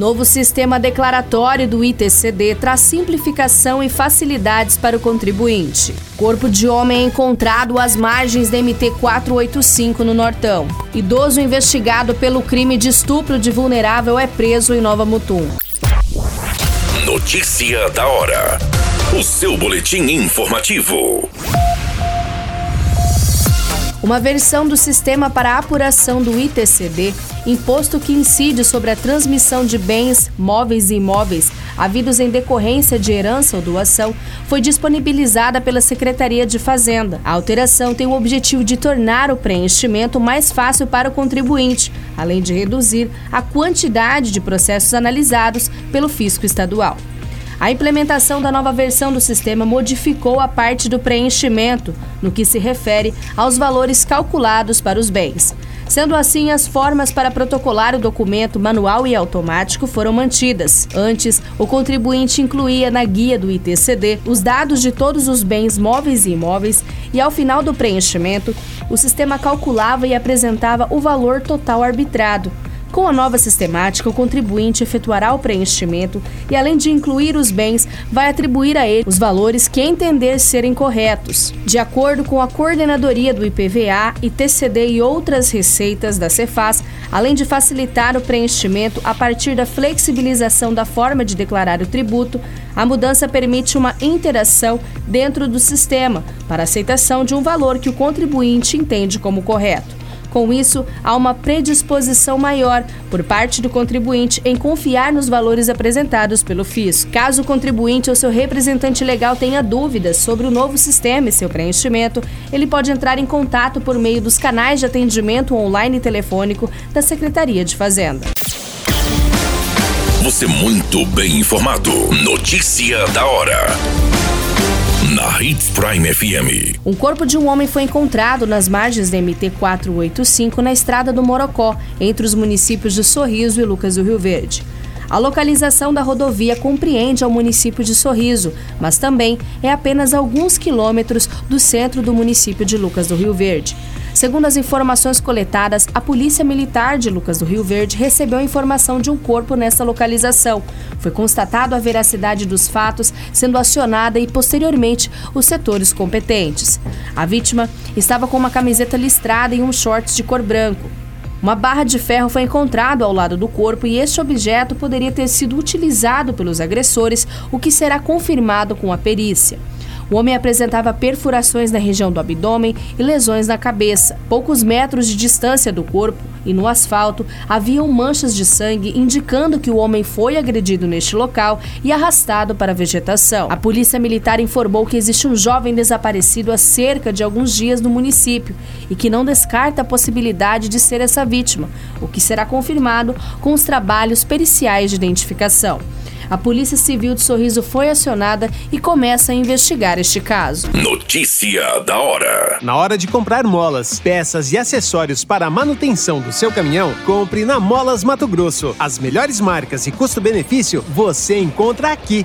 Novo sistema declaratório do ITCD traz simplificação e facilidades para o contribuinte. Corpo de homem é encontrado às margens da MT 485 no Nortão. Idoso investigado pelo crime de estupro de vulnerável é preso em Nova Mutum. Notícia da hora. O seu boletim informativo. Uma versão do sistema para apuração do ITCD, imposto que incide sobre a transmissão de bens, móveis e imóveis havidos em decorrência de herança ou doação, foi disponibilizada pela Secretaria de Fazenda. A alteração tem o objetivo de tornar o preenchimento mais fácil para o contribuinte, além de reduzir a quantidade de processos analisados pelo fisco estadual. A implementação da nova versão do sistema modificou a parte do preenchimento, no que se refere aos valores calculados para os bens. Sendo assim, as formas para protocolar o documento manual e automático foram mantidas. Antes, o contribuinte incluía na guia do ITCD os dados de todos os bens móveis e imóveis e, ao final do preenchimento, o sistema calculava e apresentava o valor total arbitrado. Com a nova sistemática, o contribuinte efetuará o preenchimento e, além de incluir os bens, vai atribuir a ele os valores que entender serem corretos. De acordo com a coordenadoria do IPVA, ITCD e outras receitas da Cefaz, além de facilitar o preenchimento a partir da flexibilização da forma de declarar o tributo, a mudança permite uma interação dentro do sistema para aceitação de um valor que o contribuinte entende como correto. Com isso, há uma predisposição maior por parte do contribuinte em confiar nos valores apresentados pelo fisco. Caso o contribuinte ou seu representante legal tenha dúvidas sobre o novo sistema e seu preenchimento, ele pode entrar em contato por meio dos canais de atendimento online e telefônico da Secretaria de Fazenda. Você muito bem informado. Notícia da hora Hits Prime FM. Um corpo de um homem foi encontrado nas margens da MT 485 na estrada do Morocó, entre os municípios de Sorriso e Lucas do Rio Verde. A localização da rodovia compreende ao município de Sorriso, mas também é apenas alguns quilômetros do centro do município de Lucas do Rio Verde. Segundo as informações coletadas, a Polícia Militar de Lucas do Rio Verde recebeu a informação de um corpo nessa localização. Foi constatado a veracidade dos fatos, sendo acionada e posteriormente os setores competentes. A vítima estava com uma camiseta listrada e um shorts de cor branco. Uma barra de ferro foi encontrado ao lado do corpo e este objeto poderia ter sido utilizado pelos agressores, o que será confirmado com a perícia. O homem apresentava perfurações na região do abdômen e lesões na cabeça. Poucos metros de distância do corpo e no asfalto haviam manchas de sangue indicando que o homem foi agredido neste local e arrastado para a vegetação. A polícia militar informou que existe um jovem desaparecido há cerca de alguns dias no município e que não descarta a possibilidade de ser essa vítima, o que será confirmado com os trabalhos periciais de identificação. A Polícia Civil de Sorriso foi acionada e começa a investigar este caso. Notícia da hora. Na hora de comprar molas, peças e acessórios para a manutenção do seu caminhão, compre na Molas Mato Grosso. As melhores marcas e custo-benefício você encontra aqui.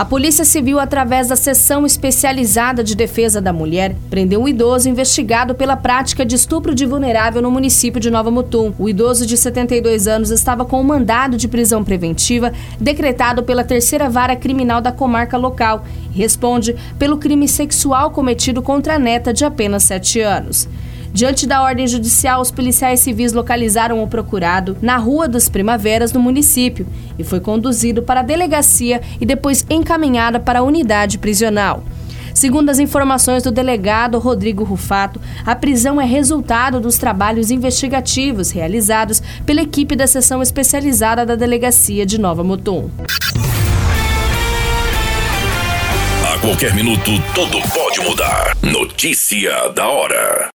A Polícia Civil, através da Seção Especializada de Defesa da Mulher, prendeu um idoso investigado pela prática de estupro de vulnerável no município de Nova Mutum. O idoso de 72 anos estava com um mandado de prisão preventiva decretado pela terceira vara criminal da comarca local e responde pelo crime sexual cometido contra a neta de apenas 7 anos. Diante da ordem judicial, os policiais civis localizaram o procurado na Rua dos Primaveras, no município, e foi conduzido para a delegacia e depois encaminhada para a unidade prisional. Segundo as informações do delegado Rodrigo Rufato, a prisão é resultado dos trabalhos investigativos realizados pela equipe da seção especializada da delegacia de Nova Mutum. A qualquer minuto, tudo pode mudar. Notícia da hora.